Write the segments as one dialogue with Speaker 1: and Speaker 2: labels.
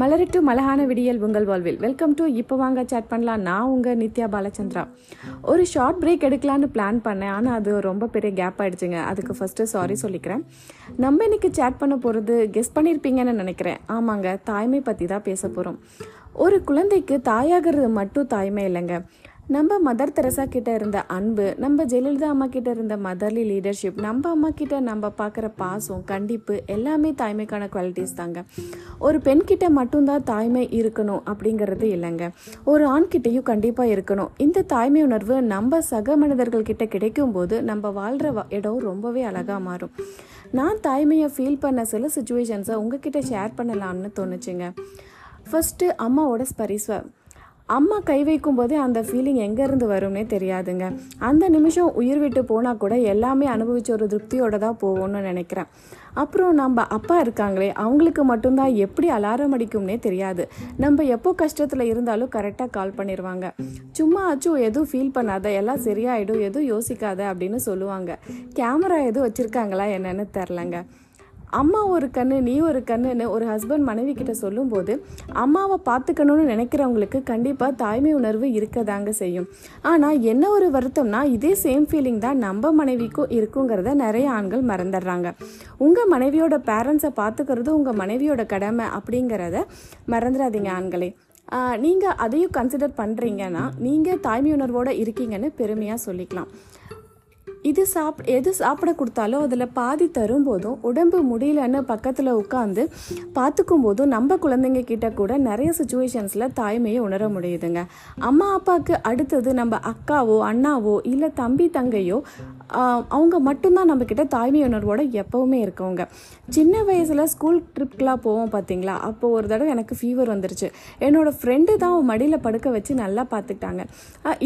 Speaker 1: மலரிட்டு மலகான விடியல் உங்கள் வாழ்வில். வெல்கம் டு இப்போ வாங்க சேட் பண்ணலாம். நான் உங்கள் நித்யா பாலச்சந்திரா. ஒரு ஷார்ட் பிரேக் எடுக்கலான்னு பிளான் பண்ணேன். ஆனால் அது ரொம்ப பெரிய கேப் ஆகிடுச்சுங்க அதுக்கு ஃபஸ்ட்டு சாரி சொல்லிக்கிறேன். நம்ம இன்னைக்கு சேட் பண்ண போகிறது கெஸ் பண்ணியிருப்பீங்கன்னு நினைக்கிறேன். ஆமாங்க தாய்மை பற்றி தான் பேச போகிறோம் ஒரு குழந்தைக்கு தாயாகிறது மட்டும் தாய்மை இல்லைங்க. நம்ம மதர் தெரசா கிட்ட இருந்த அன்பு நம்ம ஜெயலலிதா அம்மா கிட்ட இருந்த மதர்லி லீடர்ஷிப் நம்ம அம்மா கிட்ட நம்ம பார்க்குற பாசம் கண்டிப்பு எல்லாமே தாய்மைக்கான குவாலிட்டிஸ் தாங்க. ஒரு பெண் கிட்ட மட்டும்தான் தாய்மை இருக்கணும் அப்படிங்கிறது இல்லைங்க. ஒரு ஆண்கிட்டேயும் கண்டிப்பாக இருக்கணும். இந்த தாய்மை உணர்வு நம்ம சக மனிதர்கள் கிட்ட கிடைக்கும் போது நம்ம வாழ்கிற இடம் ரொம்பவே அழகாக மாறும். நான் தாய்மையை ஃபீல் பண்ண சில சுச்சுவேஷன்ஸை உங்ககிட்ட ஷேர் பண்ணலாம்னு தோணுச்சுங்க. ஃபஸ்ட்டு அம்மாவோட ஸ்பரிசை அம்மா கை வைக்கும் போதே அந்த ஃபீலிங் எங்கேருந்து வரும்னே தெரியாதுங்க. அந்த நிமிஷம் உயிர் விட்டு போனால் கூட எல்லாமே அனுபவிச்ச ஒரு திருப்தியோட தான் போவோம்னு நினைக்கிறேன். அப்புறம் நம்ம அப்பா இருக்காங்களே அவங்களுக்கு மட்டும்தான் எப்படி அலாரம் அடிக்கும்னே தெரியாது. நம்ம எப்போ கஷ்டத்தில் இருந்தாலும் கரெக்டாக கால் பண்ணிடுவாங்க சும்மா ஆச்சும் எதுவும் ஃபீல் பண்ணாத எல்லாம் சரியாயிடும் எதுவும் யோசிக்காத அப்படின்னு சொல்லுவாங்க. கேமரா எதுவும் வச்சுருக்காங்களா என்னன்னு தெரிலங்க அம்மா ஒரு கண்ணு நீ ஒரு கண்ணுன்னு ஒரு ஹஸ்பண்ட் மனைவி கிட்ட சொல்லும்போது அம்மாவை பார்த்துக்கணும்னு நினைக்கிறவங்களுக்கு கண்டிப்பாக தாய்மை உணர்வு இருக்கதாங்க செய்யும். ஆனால் என்ன ஒரு வருத்தம்னா இதே சேம் ஃபீலிங் தான் நம்ம மனைவிக்கும் இருக்குங்கிறத நிறைய ஆண்கள் மறந்துடுறாங்க. உங்கள் மனைவியோட பேரண்ட்ஸை பார்த்துக்கிறது உங்கள் மனைவியோட கடமை அப்படிங்கிறத மறந்துடாதீங்க ஆண்களே. நீங்கள் அதையும் கன்சிடர் பண்ணுறீங்கன்னா நீங்கள் தாய்மை உணர்வோடு இருக்கீங்கன்னு பெருமையாக சொல்லிக்கலாம். இது சாப் எது சாப்பிட கொடுத்தாலும் அதில் பாதி தரும்போதும் உடம்பு முடியலன்னு பக்கத்தில் உட்காந்து பார்த்துக்கும் போதும் நம்ம குழந்தைங்க கிட்ட கூட நிறைய சுச்சுவேஷன்ஸில் தாய்மையை உணர முடியுதுங்க. அம்மா அப்பாவுக்கு அடுத்தது நம்ம அக்காவோ அண்ணாவோ இல்லை தம்பி தங்கையோ அவங்க மட்டும்தான் நம்மக்கிட்ட தாய்மை உணர்வோட எப்போவுமே இருக்கவங்க. சின்ன வயசில் ஸ்கூல் ட்ரிப்க்கெலாம் போவோம் பார்த்தீங்களா அப்போ ஒரு தடவை எனக்கு ஃபீவர் வந்துருச்சு. என்னோடய ஃப்ரெண்டு தான் மடியில் படுக்க வச்சு நல்லா பார்த்துக்கிட்டாங்க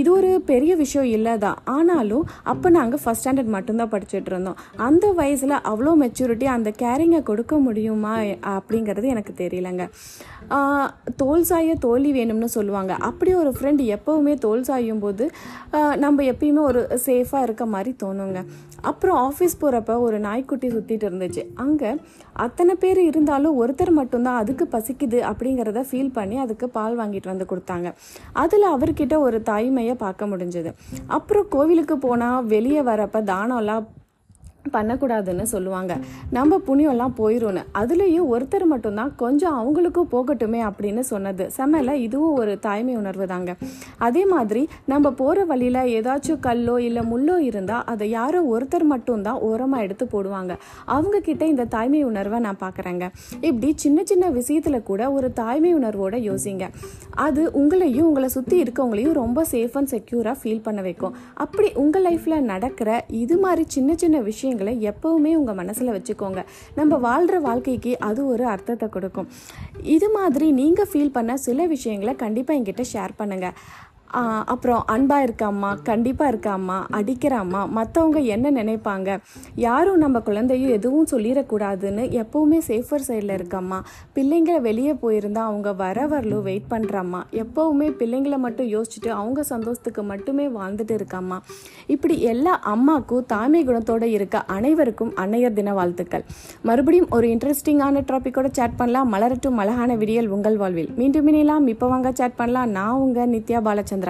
Speaker 1: இது ஒரு பெரிய விஷயம் இல்லை தான். ஆனாலும் அப்போ நாங்கள் ஃபஸ்ட் ஸ்டாண்டர்ட் மட்டும்தான் படிச்சுட்டு இருந்தோம். அந்த வயசில் அவ்வளோ மெச்சூரிட்டி அந்த கேரிங்கை கொடுக்க முடியுமா அப்படிங்கிறது எனக்கு தெரியலங்க. தோல் சாய தோல்வி வேணும்னு சொல்லுவாங்க. அப்படி ஒரு ஃப்ரெண்ட் எப்போவுமே தோல் சாயும் போது நம்ம எப்பயுமே ஒரு சேஃபாக இருக்க மாதிரி தோணுங்க. அப்புறம் ஆஃபீஸ் போகிறப்ப ஒரு நாய்க்குட்டி சுற்றிட்டு இருந்துச்சு. அங்கே அத்தனை பேர் இருந்தாலும் ஒருத்தர் மட்டும்தான் அதுக்கு பசிக்குது அப்படிங்கிறத ஃபீல் பண்ணி அதுக்கு பால் வாங்கிட்டு வந்து கொடுத்தாங்க. அதில் அவர்கிட்ட ஒரு தாய்மையை பார்க்க முடிஞ்சது. அப்புறம் கோவிலுக்கு போனால் வெளியே வரப்போ தானம்லாம் பண்ணக்கூடாதுன்னு சொல்லுவாங்க. நம்ம புண்ணியம்லாம் போயிடும்னு அதுலேயும் ஒருத்தர் மட்டும்தான் கொஞ்சம் அவங்களுக்கும் போகட்டுமே அப்படின்னு சொன்னது. செம்மல இதுவும் ஒரு தாய்மை உணர்வு தாங்க. அதே மாதிரி நம்ம போகிற வழியில் ஏதாச்சும் கல்லோ இல்லை முள்ளோ இருந்தால் அதை யாரோ ஒருத்தர் மட்டும்தான் ஓரமாக எடுத்து போடுவாங்க. அவங்க கிட்ட இந்த தாய்மை உணர்வை நான் பார்க்குறேங்க இப்படி சின்ன சின்ன விஷயத்தில் கூட ஒரு தாய்மை உணர்வோட யோசிங்க. அது உங்களையும் உங்களை சுற்றி இருக்கவங்களையும் ரொம்ப சேஃப் அண்ட் செக்யூராக ஃபீல் பண்ண வைக்கும். அப்படி உங்கள் லைஃப்பில் நடக்கிற இது மாதிரி சின்ன சின்ன விஷயம் விஷயங்களை எப்போவுமே உங்கள் மனசில் வச்சுக்கோங்க. நம்ம வாழ்கிற வாழ்க்கைக்கு அது ஒரு அர்த்தத்தை கொடுக்கும். இது மாதிரி நீங்கள் ஃபீல் பண்ண சில விஷயங்களை கண்டிப்பாக என்கிட்ட ஷேர் பண்ணுங்கள் அப்புறம் அன்பாக இருக்க அம்மா கண்டிப்பாக இருக்க அம்மா அடிக்கிற அம்மா மற்றவங்க என்ன நினைப்பாங்க? யாரும் நம்ம குழந்தையும் எதுவும் சொல்லிடக்கூடாதுன்னு எப்போவுமே சேஃபர் சைடில் இருக்காம்மா பிள்ளைங்களை வெளியே போயிருந்தால் அவங்க வர வரலும் வெயிட் பண்ணுறாம்மா எப்போவுமே பிள்ளைங்களை மட்டும் யோசிச்சுட்டு அவங்க சந்தோஷத்துக்கு மட்டுமே வாழ்ந்துட்டு இருக்காம்மா இப்படி எல்லா அம்மாக்கும் தாய்மை குணத்தோடு இருக்க அனைவருக்கும் அன்னையர் தின வாழ்த்துக்கள். மறுபடியும் ஒரு இன்ட்ரெஸ்டிங்கான டாப்பிக்கோட சேட் பண்ணலாம். மலரட்டும் மலகான விடியல் உங்கள் வாழ்வில். மீண்டும் இணையலாம். இப்போ வாங்க சேட் பண்ணலாம். நான் உங்கள் நித்யா பாலச்சந்திரன்.